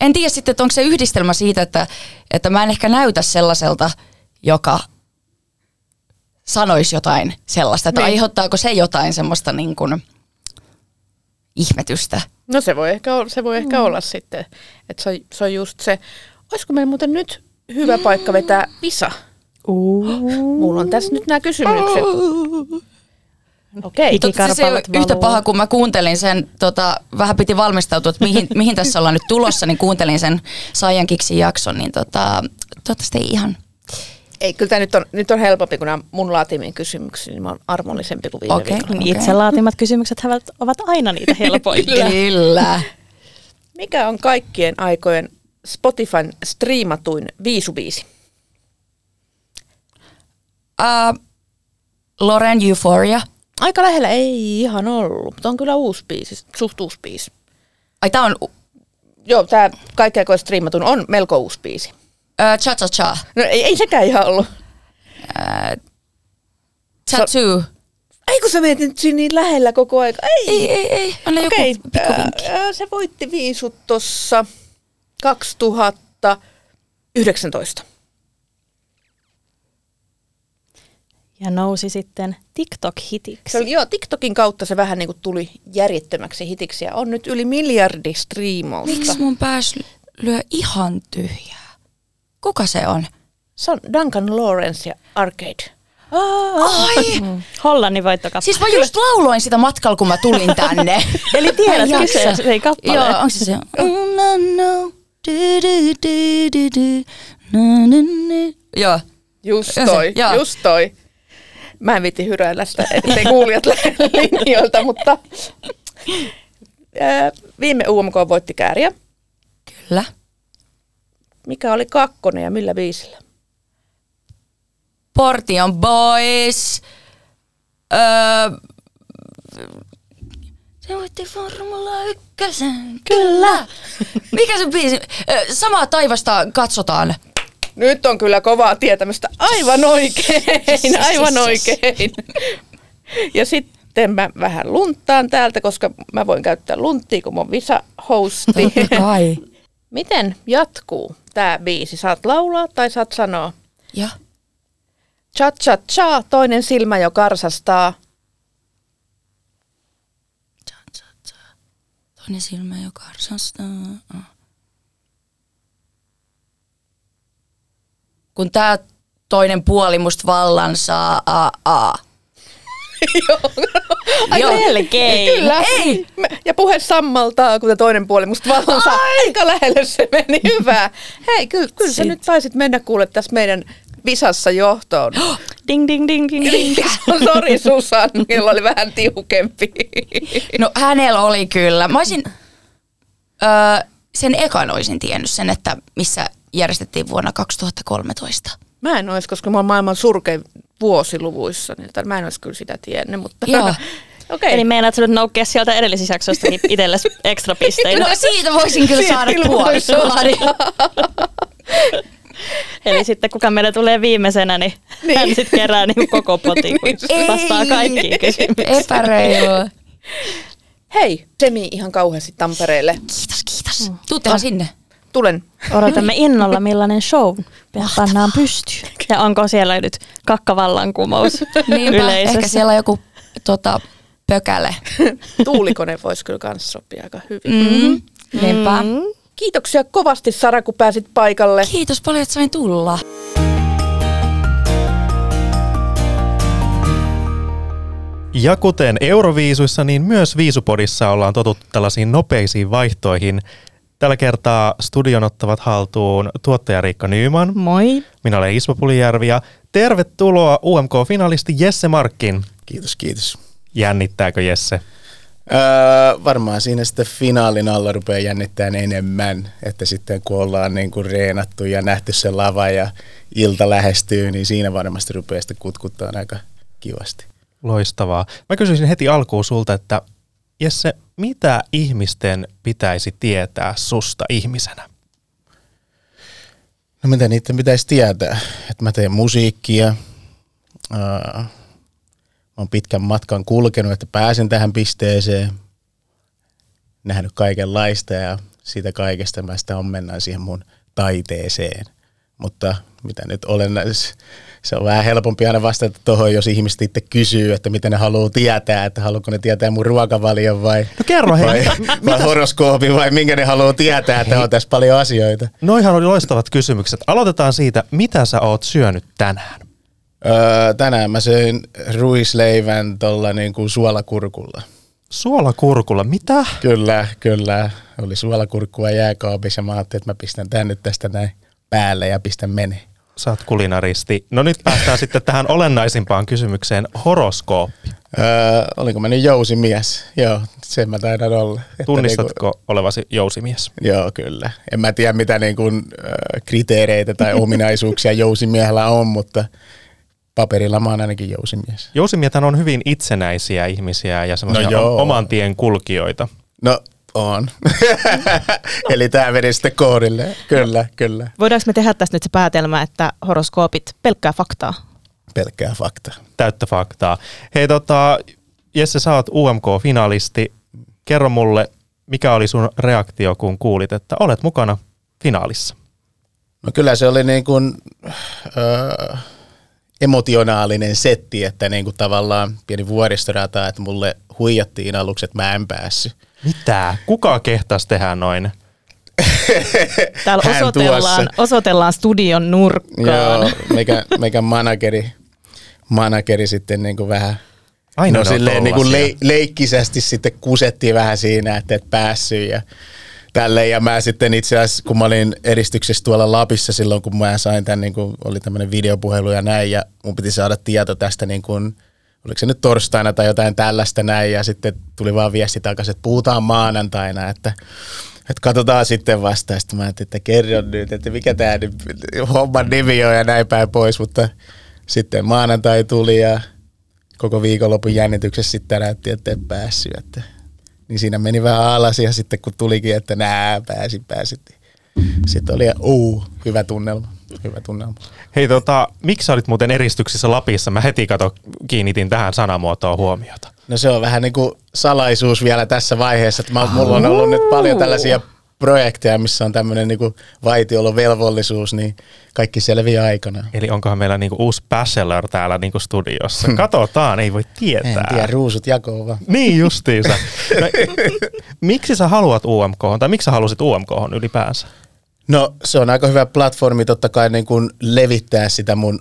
En tiedä sitten, että onko se yhdistelmä siitä, että, että mä en ehkä näytä sellaiselta, joka sanoisi jotain sellaista, että Niin. aiheuttaako se jotain semmoista niin kuin ihmetystä. No se voi ehkä olla, se voi ehkä olla sitten, että se on, se on just se. Olisiko meillä muuten nyt hyvä paikka vetää visa? Uh. Mulla on tässä nyt nämä kysymykset. Okei. Totta, siis se ei ole yhtä paha, kun mä kuuntelin sen, tota, vähän piti valmistautua, että mihin, mihin tässä ollaan nyt tulossa, niin kuuntelin sen Saiyan Kiksin jakson, niin tota, toivottavasti ei ihan. Ei, kyllä tämä nyt on, nyt on helpompi, kun nämä mun laatimien kysymyksiä, niin mä oon armollisempi kuin viime Okei. viikolla. Niin Itse laatimat kysymykset ovat- ovat aina niitä helpoimpia. Kyllä. Mikä on kaikkien aikojen Spotifyn striimatuin viisubiisi? Uh, Loren Euphoria. Aika lähellä ei ihan ollut, mutta on kyllä uusi biisi, suht uusi biisi. Ai tää on Joo, tämä kaikkien aikojen striimatun on melko uusi biisi. Cha Cha Cha. No ei, ei sekään ihan ollut. Tattoo. Ei kun sä menet nyt siinä niin lähellä koko aika. Ei, Ei, ei, ei. Anna joku Okei, pikku vinkki. ää, ää, se voitti viisut tuossa 2019. Ja nousi sitten TikTok-hitiksi. Se oli, joo, TikTokin kautta se vähän niin kuin tuli järjettömäksi hitiksi ja on nyt yli miljardi striimausta. Miksi mun pääs lyö ihan tyhjää? Kuka se on? Se on Duncan Lawrence ja Arcade. Ai! Hollannin voittokappale. Siis mä just lauloin sitä matkalla, kun mä tulin tänne. Eli tiedät kyseessä, se ei kappale. Joo, onko se se? Oh, no, no. Du, du, du, du, du. No, no, no. Joo. Just Se- toi, joo. just toi. Mä en viitti hyräillä sitä, ettei kuulijat linjoilta, mutta viime UMK voitti kääriä. Kyllä. Mikä oli kakkonen ja millä biisillä? Portion Boys. Öö, se voitti Formula 1. Kyllä. Mikä se biisi? Öö, samaa taivasta katsotaan. Nyt on kyllä kovaa tietämystä. Aivan oikein, aivan oikein. Ja sitten mä vähän lunttaan täältä, koska mä voin käyttää lunttia, kun mä oon visa-hosti. kai. Miten jatkuu tämä biisi? Saat laulaa tai saat sanoa? Ja. Cha cha cha, toinen silmä jo karsastaa. Toinen silmä, joka karsastaa. Kun tää toinen puoli musta vallan saa a a. Aika melkein. Kyllä. Ei. Ja puhe sammaltaa, kun toinen puoli musta vallansa. Aika lähelle se meni. Hyvä. Hei, kyllä, kyllä sä nyt taisit mennä kuule tässä meidän visassa johtoon. Ding, ding, ding, ding, ding. Sori Susan, jolla oli vähän tiukempi. No hänellä oli kyllä. Mä olisin, öö, sen ekan olisin tiennyt sen, että missä järjestettiin vuonna 2013. Mä en olisi, koska mä oon maailman surkein vuosiluvuissa, niin että mä en olisi kyllä sitä tiennyt, mutta Joo. okei. Eli meinaat sä nyt noukkia sieltä edellisistä jaksoistakin itsellesi ekstra pisteitä. No siitä voisin kyllä Siitä saada saada. Eli sitten kuka meille tulee viimeisenä, niin, Niin. hän sitten kerää niin koko potin, kun vastaa kaikkiin kysymyksiin. Epäreilua. Hei, Semi ihan kauheasti Tampereelle. Kiitos, kiitos. Tuuttehan sinne. Tulen. Odotamme innolla, millainen show pannaan pystyyn. Ja onko siellä nyt kakkavallankumous Niinpä, yleisössä? ehkä siellä on joku tota, pökäle. Tuulikone voisi kyllä kans sopia aika hyvin. Mm. Niinpä. Mm. Kiitoksia kovasti Sara, kun pääsit paikalle. Kiitos paljon, että sain tulla. Ja kuten Euroviisuissa, niin myös Viisupodissa ollaan totuttu tällaisiin nopeisiin vaihtoihin. Tällä kertaa studion ottavat haltuun tuottaja Riikka Nyyman. Moi. Minä olen Ismo Pulijärvi ja tervetuloa UMK-finalisti Jesse Markkin. Kiitos, kiitos. Jännittääkö Jesse? Öö, varmaan siinä sitten finaalin alla rupeaa jännittämään enemmän, että sitten kun ollaan niin kuin reenattu ja nähty se lava ja ilta lähestyy, niin siinä varmasti rupeaa sitten kutkuttaa aika kivasti. Loistavaa. Mä kysyisin heti alkuun sulta, että Jesse, mitä ihmisten pitäisi tietää susta ihmisenä? No mitä niiden pitäisi tietää? Että mä teen musiikkia, öö, mä oon pitkän matkan kulkenut, että pääsen tähän pisteeseen, nähnyt kaikenlaista ja siitä kaikesta mä sitä mennään siihen mun taiteeseen. Mutta mitä nyt olen, se on vähän helpompi aina vastata tuohon, jos ihmiset itse kysyy, että mitä ne haluaa tietää, että haluatko ne tietää mun ruokavalion vai, No kerro hei. vai, vai horoskoopin vai minkä ne haluaa tietää, että on tässä paljon asioita. Noihan oli loistavat kysymykset. Aloitetaan siitä, mitä sä oot syönyt tänään. Öö, tänään mä söin ruisleivän tuolla niin kuin suolakurkulla. Suolakurkulla, mitä? Kyllä, kyllä. Oli suolakurkkua jääkaapissa. Mä ajattelin, että mä pistän tän nyt tästä näin päälle ja pistän menee. Sä oot kulinaristi. No nyt päästään sitten tähän olennaisimpaan kysymykseen, horoskooppi. Öö, olinko mä nyt jousimies? Joo, sen mä taidan olla. Että Tunnistatko Niinku, olevasi jousimies? joo, kyllä. En mä tiedä mitä niinku, ö, kriteereitä tai ominaisuuksia jousimiehellä on, mutta paperilla mä oon ainakin jousimies. Jousimiethän on hyvin itsenäisiä ihmisiä ja semmoisia No joo. oman tien kulkijoita. No, on. Eli tää meni sitten koodille. Kyllä, kyllä. Voidaanko me tehdä tästä nyt se päätelmä, että horoskoopit pelkkää faktaa? Pelkkää fakta. Täyttä faktaa. Hei tota, Jesse, sä oot UMK-finalisti. Kerro mulle, mikä oli sun reaktio, kun kuulit, että olet mukana finaalissa? No kyllä se oli niin kuin, ö, emotionaalinen setti, että niin kuin tavallaan pieni vuoristorata, että mulle huijattiin aluksi, että mä en päässyt. Mitä? Kuka kehtas tehdä noin? Täällä Hän osoitellaan, osoitellaan studion nurkkaan. Joo, meikä, meikä manageri, manageri sitten niin kuin vähän Aina no silleen niin kuin le- leikkisästi sitten kusettiin vähän siinä, että et päässyt ja tälleen. Ja mä sitten itse asiassa, kun mä olin eristyksessä tuolla Lapissa silloin, kun mä sain tämän, niin kuin, oli tämmöinen videopuhelu ja näin, ja mun piti saada tieto tästä niin kuin, oliko se nyt torstaina tai jotain tällaista näin, ja sitten tuli vaan viesti takaisin, että puhutaan maanantaina, että että katsotaan sitten vasta. Ja Sitten mä ajattelin, että kerron nyt, että mikä tämä homman nimi on ja näin päin pois. Mutta sitten maanantai tuli ja koko viikonlopun jännityksessä sitten näytti, että en päässyt. Että, niin siinä meni vähän alas ja sitten kun tulikin, että nää pääsin, pääsin. niin Sitten oli, uu, hyvä tunnelma. Hyvä tunnelma. Hei tota, miksi sä olit muuten eristyksissä Lapissa? Mä heti kato, kiinnitin tähän sanamuotoon huomiota. No se on vähän niin kuin salaisuus vielä tässä vaiheessa. Että mä, mulla on ollut nyt paljon tällaisia projekteja, missä on tämmöinen niin vaitiolovelvollisuus, niin kaikki selviää aikana. Eli onkohan meillä niinku uusi bachelor täällä niinku studiossa? Katsotaan, ei voi En tietää. tiedä, ruusut jakoo vaan. Niin justiinsa. No, miksi sä haluat UMK, tai miksi sä halusit UMK ylipäänsä? No se on aika hyvä platformi totta kai niin kuin levittää sitä mun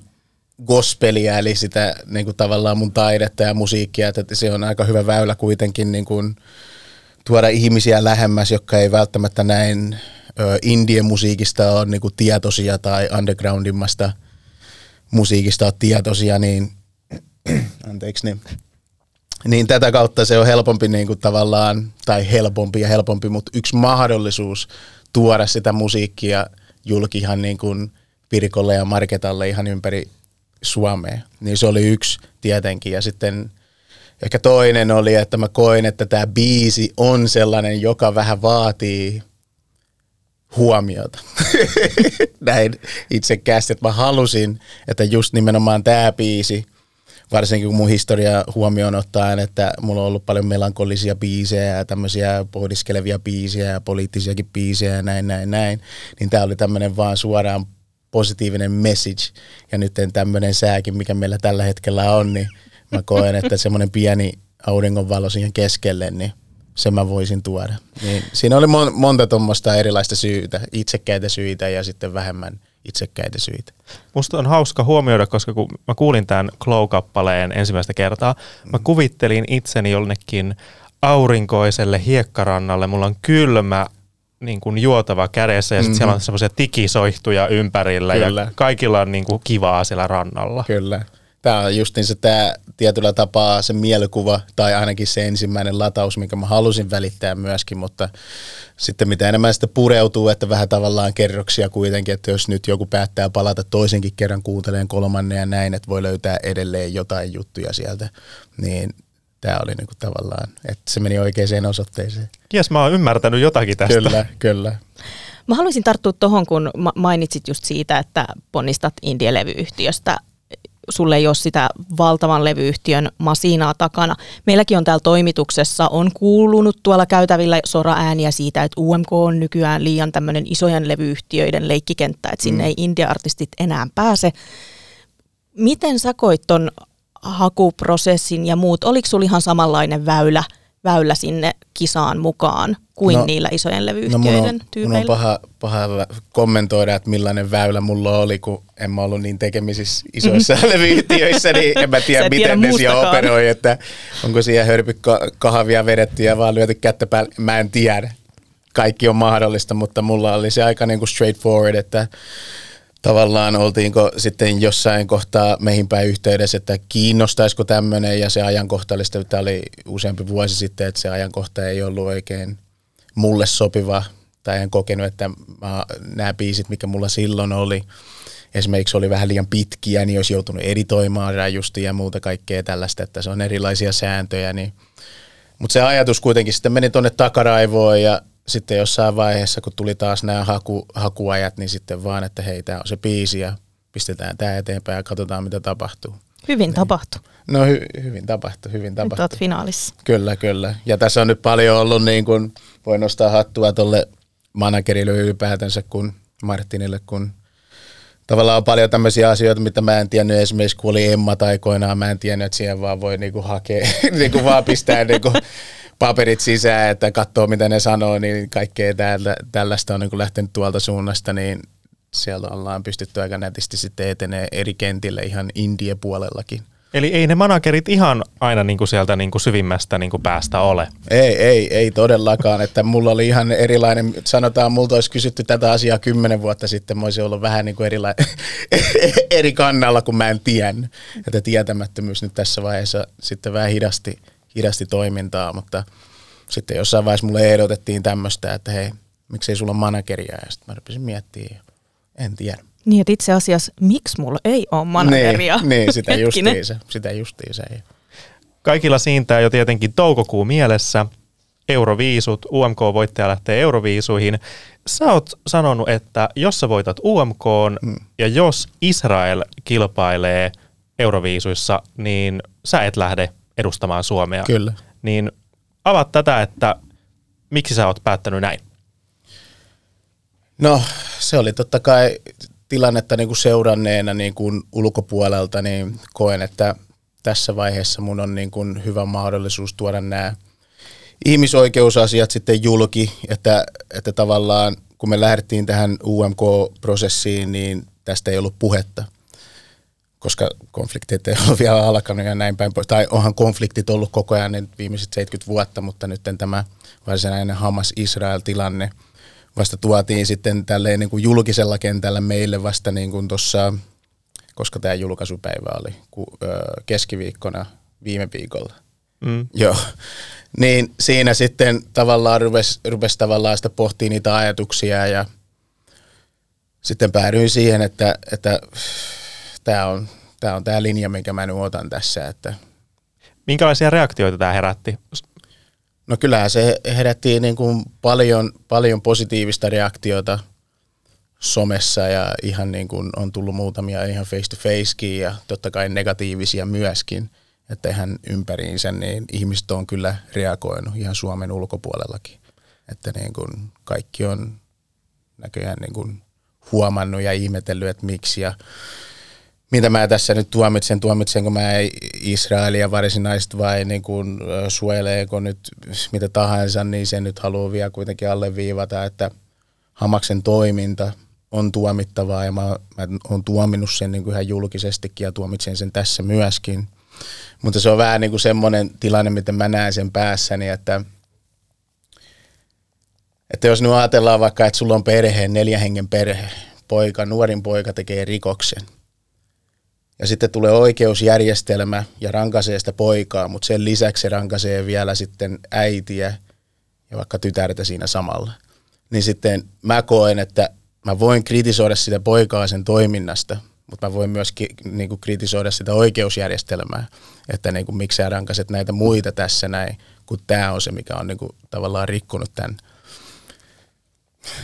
gospelia, eli sitä niin kuin tavallaan mun taidetta ja musiikkia, että se on aika hyvä väylä kuitenkin niin kuin tuoda ihmisiä lähemmäs, jotka ei välttämättä näin ö, indie-musiikista ole niin kuin tietoisia tai undergroundimmasta musiikista ole tietoisia, niin anteeksi, niin niin tätä kautta se on helpompi niin kuin tavallaan, tai helpompi ja helpompi, mutta yksi mahdollisuus tuoda sitä musiikkia julki ihan niin kuin Pirkolle ja Marketalle ihan ympäri Suomea. Niin se oli yksi tietenkin. Ja sitten ehkä toinen oli, että mä koin, että tämä biisi on sellainen, joka vähän vaatii huomiota. Näin itsekkäästi, että mä halusin, että just nimenomaan tämä biisi, varsinkin kun mun historia huomioon ottaen, että mulla on ollut paljon melankolisia biisejä ja tämmöisiä pohdiskelevia biisejä ja poliittisiakin biisejä ja näin, näin, näin, niin tää oli tämmöinen vaan suoraan positiivinen message. Ja nyt tämmöinen sääkin, mikä meillä tällä hetkellä on, niin mä koen, että semmoinen pieni auringonvalo siihen keskelle, niin se mä voisin tuoda. Niin siinä oli mon- monta tuommoista erilaista syytä, itsekkäitä syitä ja sitten vähemmän itsekkäitä syitä. Musta on hauska huomioida, koska kun mä kuulin tämän Glow-kappaleen ensimmäistä kertaa, mä kuvittelin itseni jonnekin aurinkoiselle hiekkarannalle. Mulla on kylmä niin kuin juotava kädessä ja sitten Mhm. siellä on semmoisia tikisoihtuja ympärillä ja Kyllä. kaikilla on niin kuin kivaa siellä rannalla. Kyllä. Tämä on justiinsa tämä tietyllä tapaa se mielikuva, tai ainakin se ensimmäinen lataus, minkä mä halusin välittää myöskin, mutta sitten mitä enemmän sitä pureutuu, että vähän tavallaan kerroksia kuitenkin, että jos nyt joku päättää palata toisenkin kerran kuunteleen kolmannen ja näin, että voi löytää edelleen jotain juttuja sieltä, niin tämä oli niinku tavallaan, että se meni oikeaan osoitteeseen. Jes, mä oon ymmärtänyt jotakin tästä. Kyllä, kyllä. Mä haluaisin tarttua tuohon, kun ma- mainitsit just siitä, että ponnistat indie-levyyhtiöstä. Sulle ei ole sitä valtavan levyyhtiön masinaa takana. Meilläkin on täällä toimituksessa, on kuulunut tuolla käytävillä sora-ääniä siitä, että UMK on nykyään liian tämmöinen isojen levyyhtiöiden leikkikenttä, että sinne ei indie-artistit enää pääse. Miten sä koit ton hakuprosessin ja muut? Oliko sulla ihan samanlainen väylä väylä sinne kisaan mukaan kuin No, niillä isojen No mun levyyhtiöiden on, mun on tyypeillä? paha, paha kommentoida, että millainen väylä mulla oli, kun en mä ollut niin tekemisissä isoissa levyyhtiöissä, niin en mä tiedä, et tiedä miten ne siellä operoi, että onko siellä hörpy ka- kahvia vedetty ja vaan lyöty kättä päälle. Mä en tiedä. Kaikki on mahdollista, mutta mulla oli se aika niin kuin straightforward, että tavallaan oltiinko sitten jossain kohtaa meihin päin yhteydessä, että kiinnostaisiko tämmöinen ja se ajankohta oli sitten, tämä oli useampi vuosi sitten, että se ajankohta ei ollut oikein mulle sopiva tai en kokenut, että mä, nämä biisit, mikä mulla silloin oli, esimerkiksi oli vähän liian pitkiä, niin olisi joutunut editoimaan rajusti ja muuta kaikkea tällaista, että se on erilaisia sääntöjä, niin. Mutta se ajatus kuitenkin sitten meni tuonne takaraivoon ja sitten jossain vaiheessa, kun tuli taas nämä haku, hakuajat, niin sitten vaan, että hei, tämä on se biisi ja pistetään tämä eteenpäin ja katsotaan, mitä tapahtuu. Hyvin tapahtui. No hy, hyvin tapahtui, hyvin Nyt tapahtui. olet finaalissa. Kyllä, kyllä. Ja tässä on nyt paljon ollut, niin kuin, voi nostaa hattua tuolle managerille ylipäätänsä kuin Martinille, kun tavallaan on paljon tämmöisiä asioita, mitä mä en tiennyt esimerkiksi, kun oli Emma aikoinaan, mä en tiennyt, että siihen vaan voi niinku hakea, niinku vaan pistää niinku paperit sisään, että katsoo mitä ne sanoo, niin kaikkea täältä, tällaista on niinku lähtenyt tuolta suunnasta, niin siellä ollaan pystytty aika nätisti sitten etenee eri kentille ihan indie-puolellakin. Eli ei ne managerit ihan aina niin kuin sieltä niin kuin syvimmästä niin kuin päästä ole. Ei, ei, ei todellakaan. Että mulla oli ihan erilainen, sanotaan, multa olisi kysytty tätä asiaa kymmenen vuotta sitten, mä olisin ollut vähän niin kuin erila- eri kannalla, kun mä en tiennyt. Että tietämättömyys nyt tässä vaiheessa sitten vähän hidasti, hidasti toimintaa, mutta sitten jossain vaiheessa mulle ehdotettiin tämmöistä, että hei, miksei sulla ole manageria, ja sitten mä rupesin miettimään, ja en tiedä. Niin, että itse asiassa, miksi mulla ei ole manageria? Niin, niin sitä justiinsa, sitä justiinsa. Kaikilla siintää jo tietenkin toukokuu mielessä. Euroviisut, UMK-voittaja lähtee Euroviisuihin. Sä oot sanonut, että jos sä voitat UMK mm. ja jos Israel kilpailee Euroviisuissa, niin sä et lähde edustamaan Suomea. Kyllä. Niin avaat tätä, että miksi sä oot päättänyt näin? No se oli totta kai tilannetta niin kuin seuranneena niin kuin ulkopuolelta, niin koen, että tässä vaiheessa mun on niin kuin hyvä mahdollisuus tuoda nämä ihmisoikeusasiat sitten julki, että, että tavallaan kun me lähdettiin tähän UMK-prosessiin, niin tästä ei ollut puhetta, koska konfliktit ei ole vielä alkanut ja näin päin pois. Tai onhan konfliktit ollut koko ajan nyt viimeiset 70 vuotta, mutta nyt tämä varsinainen Hamas-Israel-tilanne vasta tuotiin sitten tälleen niin kuin julkisella kentällä meille vasta niin kuin tuossa, koska tämä julkaisupäivä oli ku, ö, keskiviikkona viime viikolla. Mm. Joo. Niin siinä sitten tavallaan rupesi, rupesi tavallaan sitä pohtia niitä ajatuksia ja sitten päädyin siihen, että, että tämä on tämä on tämä linja, minkä mä nyt otan tässä. Että Minkälaisia reaktioita tämä herätti? no kyllähän se herätti niin kuin paljon, paljon positiivista reaktiota somessa ja ihan niin kuin on tullut muutamia ihan face to facekin ja totta kai negatiivisia myöskin. Että ihan ympäriinsä niin ihmiset on kyllä reagoinut ihan Suomen ulkopuolellakin. Että niin kuin kaikki on näköjään niin kuin huomannut ja ihmetellyt, että miksi ja mitä mä tässä nyt tuomitsen, tuomitsenko mä Israelia varsinaisesti vai niin kuin suojeleeko nyt mitä tahansa, niin se nyt haluaa vielä kuitenkin alleviivata, että Hamaksen toiminta on tuomittavaa ja mä, mä oon tuominnut sen niin kuin ihan julkisestikin ja tuomitsen sen tässä myöskin. Mutta se on vähän niin kuin semmoinen tilanne, miten mä näen sen päässäni, että, että jos nyt ajatellaan vaikka, että sulla on perhe, neljä hengen perhe, poika, nuorin poika tekee rikoksen, ja sitten tulee oikeusjärjestelmä ja rankaisee sitä poikaa, mutta sen lisäksi se rankaisee vielä sitten äitiä ja vaikka tytärtä siinä samalla. Niin sitten mä koen, että mä voin kritisoida sitä poikaa sen toiminnasta, mutta mä voin myös ki- niinku kritisoida sitä oikeusjärjestelmää, että niinku, miksi sä rankaset näitä muita tässä näin, kun tämä on se, mikä on niinku, tavallaan rikkonut tämän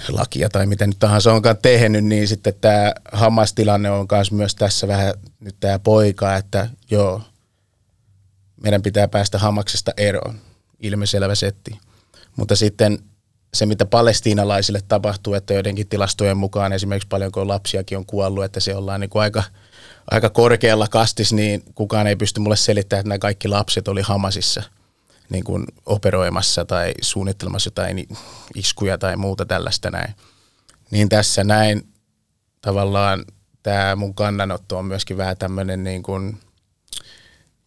lakia tai mitä nyt tahansa onkaan tehnyt, niin sitten tämä Hamas-tilanne on myös myös tässä vähän nyt tämä poika, että joo, meidän pitää päästä Hamaksesta eroon, ilmiselvä setti. Mutta sitten se, mitä palestiinalaisille tapahtuu, että joidenkin tilastojen mukaan esimerkiksi paljonko lapsiakin on kuollut, että se ollaan niin kuin aika, aika korkealla kastis, niin kukaan ei pysty mulle selittämään, että nämä kaikki lapset oli Hamasissa. Niin kuin operoimassa tai suunnittelemassa jotain iskuja tai muuta tällaista näin. Niin tässä näin tavallaan tämä mun kannanotto on myöskin vähän tämmöinen niin kuin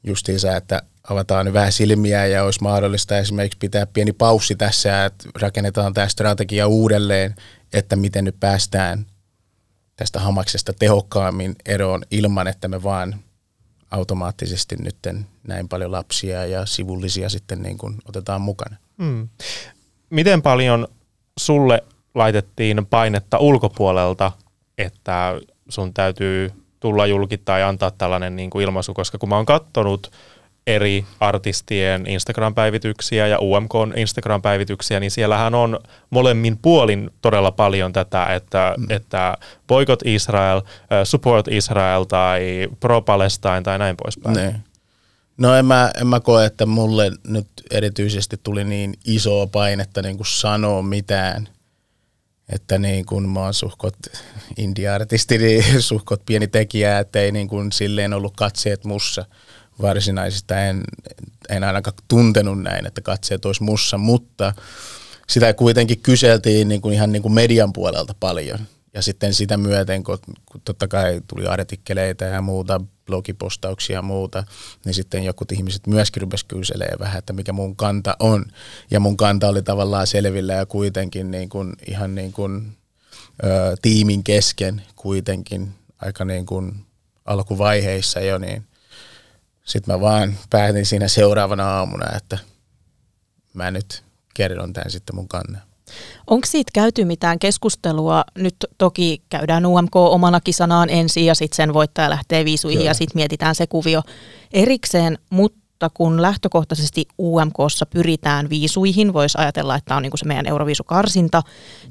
justiinsa, että avataan vähän silmiä ja olisi mahdollista esimerkiksi pitää pieni paussi tässä, että rakennetaan tämä strategia uudelleen, että miten nyt päästään tästä hamaksesta tehokkaammin eroon ilman, että me vaan automaattisesti nyt näin paljon lapsia ja sivullisia sitten niin kuin otetaan mukana. Hmm. Miten paljon sulle laitettiin painetta ulkopuolelta, että sun täytyy tulla julki tai antaa tällainen niin kuin ilmaisu, koska kun mä oon kattonut eri artistien Instagram-päivityksiä ja UMK Instagram-päivityksiä, niin siellähän on molemmin puolin todella paljon tätä, että, mm. että boycott Israel, support Israel tai pro-Palestine tai näin poispäin. Ne. No en mä, en mä koe, että mulle nyt erityisesti tuli niin isoa painetta niin kuin sanoa mitään. Että niin kun mä oon suhkot indie-artisti, niin suhkot pieni tekijä, että ei niin kuin silleen ollut katseet mussa – varsinaisista en, en ainakaan tuntenut näin, että katseet olisi mussa, mutta sitä kuitenkin kyseltiin niin kuin ihan niin kuin median puolelta paljon. Ja sitten sitä myöten, kun, totta kai tuli artikkeleita ja muuta, blogipostauksia ja muuta, niin sitten joku ihmiset myöskin rupesi kyselemään vähän, että mikä mun kanta on. Ja mun kanta oli tavallaan selvillä ja kuitenkin niin kuin, ihan niin kuin, ö, tiimin kesken kuitenkin aika niin kuin alkuvaiheissa jo, niin – sitten mä vaan päätin siinä seuraavana aamuna, että mä nyt kerron tämän sitten mun kannan. Onko siitä käyty mitään keskustelua? Nyt toki käydään UMK omana kisanaan ensin ja sitten sen voittaja lähtee viisuihin Kyllä. ja sitten mietitään se kuvio erikseen, mutta kun lähtökohtaisesti UMKssa pyritään viisuihin, voisi ajatella, että on niinku se meidän Euroviisukarsinta,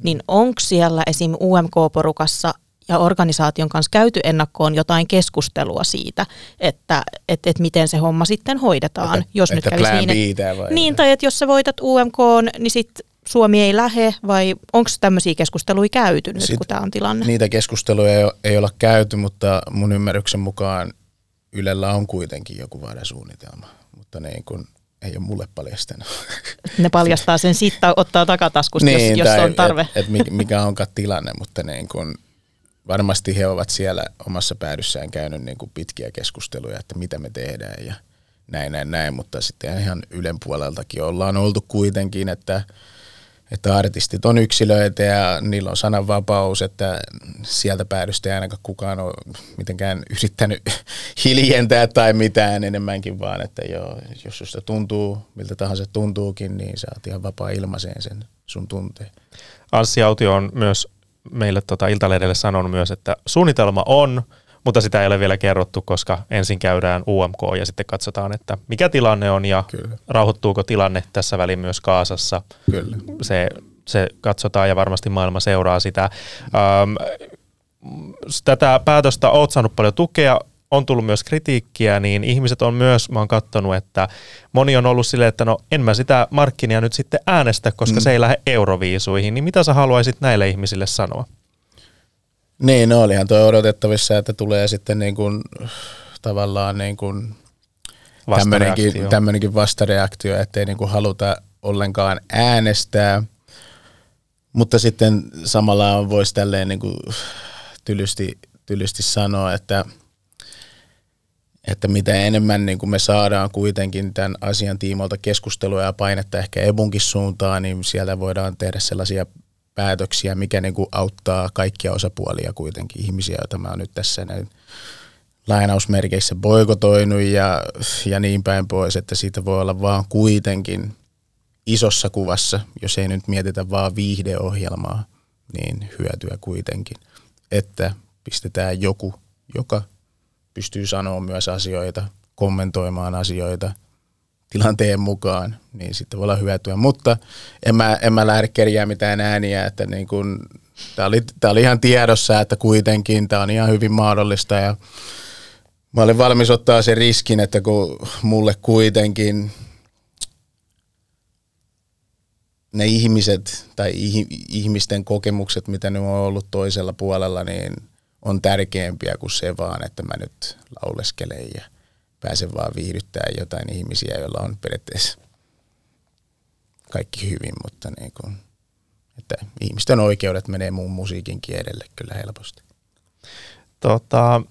niin onko siellä esim. UMK-porukassa ja organisaation kanssa käyty ennakkoon jotain keskustelua siitä, että et, et miten se homma sitten hoidetaan, että, jos että nyt kävisi niin, että, vai niin, tai että jos sä voitat UMK, niin sitten Suomi ei lähe, vai onko tämmöisiä keskusteluja käyty nyt, Sit kun tämä on tilanne? Niitä keskusteluja ei, ei olla käyty, mutta mun ymmärryksen mukaan Ylellä on kuitenkin joku varasuunnitelma, mutta niin kun ei ole mulle paljastanut. Ne paljastaa sen sitten, ottaa takataskusta, niin, jos, jos on tarve. Et, et mikä onkaan tilanne, mutta niin kun varmasti he ovat siellä omassa päädyssään käynyt niin kuin pitkiä keskusteluja, että mitä me tehdään ja näin, näin, näin, mutta sitten ihan Ylen puoleltakin ollaan oltu kuitenkin, että, että artistit on yksilöitä ja niillä on sananvapaus, että sieltä päädystä ei ainakaan kukaan ole mitenkään yrittänyt hiljentää tai mitään enemmänkin, vaan että joo, jos susta tuntuu, miltä tahansa tuntuukin, niin sä oot ihan vapaa ilmaiseen sen sun tunteen. Anssi Autio on myös meille tota Iltalehdelle sanonut myös, että suunnitelma on, mutta sitä ei ole vielä kerrottu, koska ensin käydään UMK ja sitten katsotaan, että mikä tilanne on ja Kyllä. rauhoittuuko tilanne tässä väliin myös Kaasassa. Kyllä. Se, se katsotaan ja varmasti maailma seuraa sitä. Ähm, tätä päätöstä olet saanut paljon tukea on tullut myös kritiikkiä, niin ihmiset on myös, mä oon kattonut, että moni on ollut silleen, että no en mä sitä markkinia nyt sitten äänestä, koska mm. se ei lähde euroviisuihin, niin mitä sä haluaisit näille ihmisille sanoa? Niin, no olihan tuo odotettavissa, että tulee sitten niin kuin, tavallaan niin kuin tämmöinenkin, tämmöinenkin vastareaktio, ettei niin kuin haluta ollenkaan äänestää, mutta sitten samalla voisi tälleen niin kuin tylysti, tylysti sanoa, että – että mitä enemmän niin kuin me saadaan kuitenkin tämän asian tiimoilta keskustelua ja painetta ehkä ebunkin suuntaan, niin siellä voidaan tehdä sellaisia päätöksiä, mikä niin kuin auttaa kaikkia osapuolia kuitenkin, ihmisiä, joita mä oon nyt tässä näin lainausmerkeissä boikotoinut ja, ja niin päin pois, että siitä voi olla vaan kuitenkin isossa kuvassa, jos ei nyt mietitä vaan viihdeohjelmaa, niin hyötyä kuitenkin, että pistetään joku, joka pystyy sanoa myös asioita, kommentoimaan asioita tilanteen mukaan, niin sitten voi olla hyötyä. Mutta en mä, en mä lähde kerjää mitään ääniä, että niin kun, tää, oli, tää oli ihan tiedossa, että kuitenkin tämä on ihan hyvin mahdollista ja mä olin valmis ottaa sen riskin, että kun mulle kuitenkin ne ihmiset tai ihmisten kokemukset, mitä ne on ollut toisella puolella, niin – on tärkeämpiä kuin se vaan, että mä nyt lauleskelen ja pääsen vaan viihdyttää jotain ihmisiä, joilla on periaatteessa kaikki hyvin, mutta niin kuin, että ihmisten oikeudet menee muun musiikin kielelle kyllä helposti. Tota,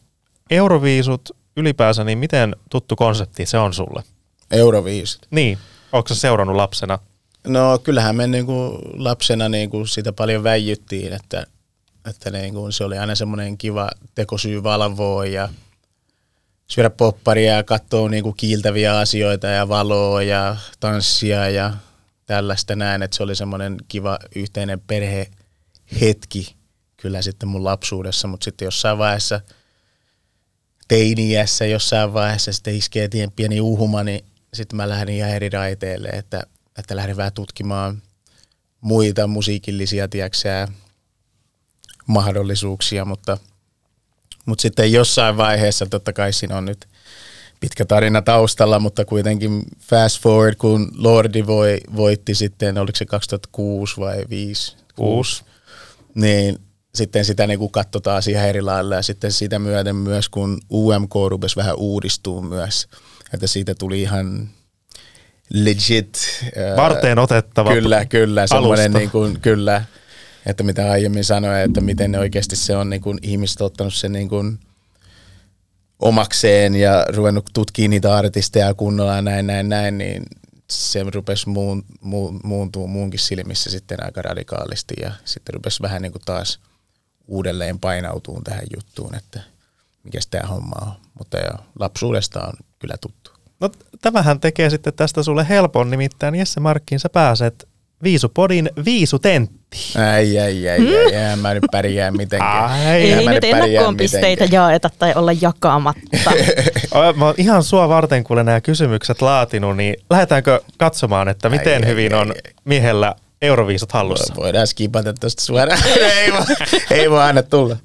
Euroviisut ylipäänsä, niin miten tuttu konsepti se on sulle? Euroviisut. Niin, onko sä seurannut lapsena? No kyllähän me niin kuin lapsena niin kuin sitä paljon väijyttiin, että, että niin kuin se oli aina semmoinen kiva tekosyy valvoa ja syödä popparia ja katsoa niin kuin kiiltäviä asioita ja valoa ja tanssia ja tällaista näin, että se oli semmoinen kiva yhteinen perhehetki kyllä sitten mun lapsuudessa, mutta sitten jossain vaiheessa teiniässä jossain vaiheessa sitten iskee tien pieni uhuma, niin sitten mä lähdin ihan eri raiteille, että, että lähdin vähän tutkimaan muita musiikillisia, tiedäksää, mahdollisuuksia, mutta, mutta sitten jossain vaiheessa, totta kai siinä on nyt pitkä tarina taustalla, mutta kuitenkin fast forward, kun Lordi voi, voitti sitten, oliko se 2006 vai 2005? 6. Niin sitten sitä niin katsotaan ihan eri lailla ja sitten sitä myöten myös, kun UMK rupesi vähän uudistuu myös, että siitä tuli ihan legit. Varteen otettava Kyllä, kyllä, semmoinen niin kuin, kyllä, että mitä aiemmin sanoin, että miten ne oikeasti se on niin kuin, ihmiset ottanut sen niin kuin, omakseen ja ruvennut tutkimaan niitä artisteja kunnolla ja näin, näin, näin, niin se rupesi muun, muun, muuntuu muunkin silmissä sitten aika radikaalisti ja sitten rupesi vähän niin kuin taas uudelleen painautumaan tähän juttuun, että mikä tämä homma on. Mutta jo, lapsuudesta on kyllä tuttu. No tämähän tekee sitten tästä sulle helpon, nimittäin Jesse Markkiin sä pääset Viisupodin viisutenttiin. Ai, ai, ai, ai, ai, mä nyt pärjää mitenkään. Ai. Ei mä nyt ennakkoon pisteitä jaeta tai olla jakamatta. Mä oon ihan sua varten, kun nämä kysymykset laatinut, niin lähdetäänkö katsomaan, että miten Ai, hyvin ai, on ai. miehellä Euroviisut hallussa? Voidaan skipata tuosta suoraan. ei, voi, ei voi aina tulla.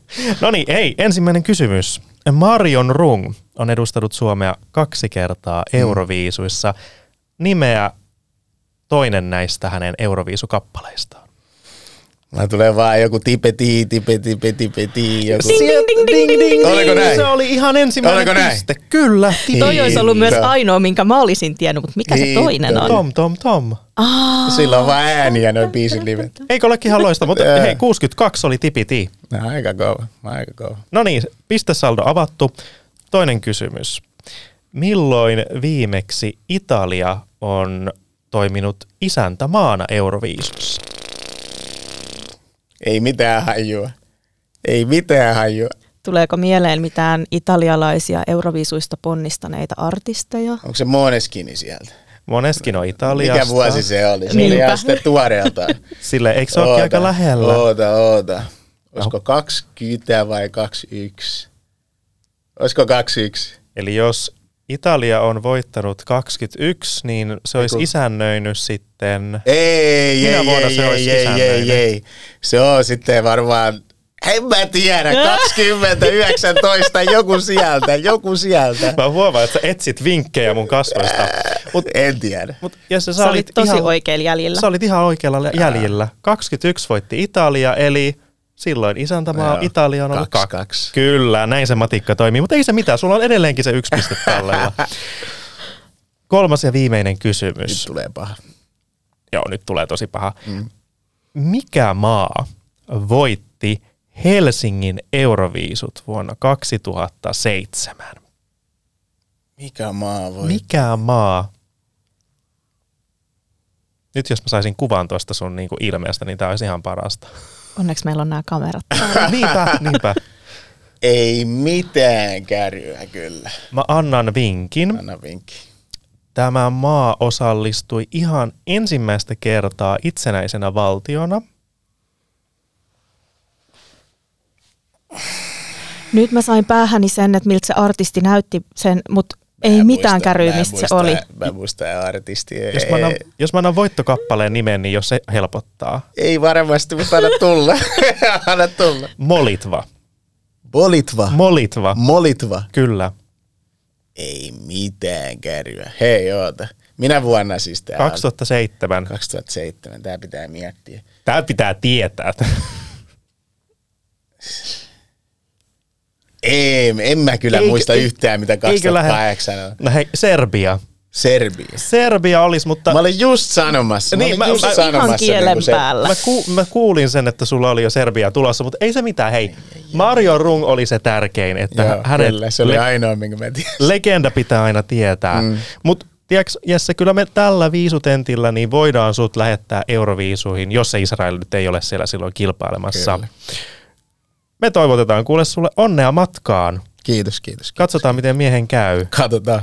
No niin, hei, ensimmäinen kysymys. Marion Rung on edustanut Suomea kaksi kertaa Euroviisuissa. Nimeä toinen näistä hänen Euroviisukappaleistaan. Mulla tulee vaan joku tipeti, tipeti, tipeti, tipeti. Joku. Ding, ding, ding, ding, ding, ding. Oliko näin? Se oli ihan ensimmäinen Oliko näin? piste. Kyllä. Toi olisi ollut myös Hiihdä. ainoa, minkä mä olisin tiennyt, mutta mikä se Hiihdä. toinen on? Tom, Tom, Tom. Sillä on vaan ääniä noin biisin livet. Eikö olekin ihan loista, mutta hei, 62 oli tipiti. No, aika kova, aika kova. No niin, pistesaldo avattu. Toinen kysymys. Milloin viimeksi Italia on toiminut isäntämaana Euroviisussa? Ei mitään hajua. Ei mitään hajua. Tuleeko mieleen mitään italialaisia euroviisuista ponnistaneita artisteja? Onko se Moneskini sieltä? Moneskin on Italiasta. Mikä vuosi se oli? Se oli Niinpä. ihan sitten tuoreeltaan. Sille, eikö se olekin aika lähellä? Oota, oota. Olisiko 20 vai 21? Olisiko 21? Eli jos Italia on voittanut 21, niin se olisi Eiku- isännöinyt sitten... Ei, Minä ei, vuonna ei, se olisi ei, ei, ei, ei. Se on sitten varmaan, en mä tiedä, 20, 19, joku sieltä, joku sieltä. Mä huomaan, että sä etsit vinkkejä mun kasvoista. Mut, En tiedä. mut Jesse, sä, Sä olit tosi ihan, oikealla jäljellä. Sä olit ihan oikealla jäljellä. 21 voitti Italia, eli silloin isäntämaa Joo, Italia on ollut kaksi, kak- kaksi. Kyllä, näin se matikka toimii, mutta ei se mitään, sulla on edelleenkin se yksi piste tallella. Kolmas ja viimeinen Nyt kysymys. tulee paha. Joo, nyt tulee tosi paha. Mm. Mikä maa voitti Helsingin Euroviisut vuonna 2007? Mikä maa voi? Mikä maa? Nyt jos mä saisin kuvan tuosta sun niinku ilmeestä, niin tää olisi ihan parasta. Onneksi meillä on nämä kamerat. niinpä, niinpä. Ei mitään kärryä kyllä. Mä annan vinkin. Anna vinkki. Tämä maa osallistui ihan ensimmäistä kertaa itsenäisenä valtiona. Nyt mä sain päähäni sen, että miltä se artisti näytti sen, mutta ei mitään mä mistä se oli. Mä muistan artistia. Jos mä, annan, jos mä annan voittokappaleen nimen, niin jos se helpottaa. Ei varmasti, mutta anna tulla. anna tulla. Molitva. Bolitva. Molitva. Molitva. Kyllä. Ei mitään kärryä. Hei, oota. Minä vuonna siis tää 2007. on? 2007. Tää pitää miettiä. Tää pitää tietää. Ei, en mä kyllä Eikö- muista yhtään, mitä eikö lähde- 2008 on. No hei, Serbia. Serbia. Serbia olisi, mutta Mä olin just sanomassa. Mä Niin, olin mä- just mä- Ihan sanomassa kielen niinku se- päällä. mä, ku, mä kuulin sen, että sulla oli jo Serbia tulossa, mutta ei se mitään. Hei, Mario Rung oli se tärkein, että Joo, hänet kyllä, se oli le- ainoa, minkä mä tiedän. legenda pitää aina tietää. Mm. Mutta tiedätkö, Jesse, kyllä me tällä viisutentillä niin voidaan sut lähettää Euroviisuihin, jos se Israel nyt ei ole siellä silloin kilpailemassa. Kyllä. Me toivotetaan kuule sulle onnea matkaan. Kiitos, kiitos. Katsotaan, miten miehen käy. Katsotaan.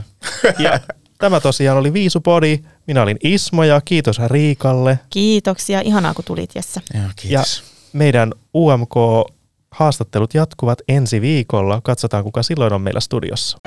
Ja tämä tosiaan oli Viisupodi. Minä olin Ismo ja kiitos Riikalle. Kiitoksia, ihanaa kun tulit Jesse. Joo, Ja kiitos. meidän UMK-haastattelut jatkuvat ensi viikolla. Katsotaan, kuka silloin on meillä studiossa.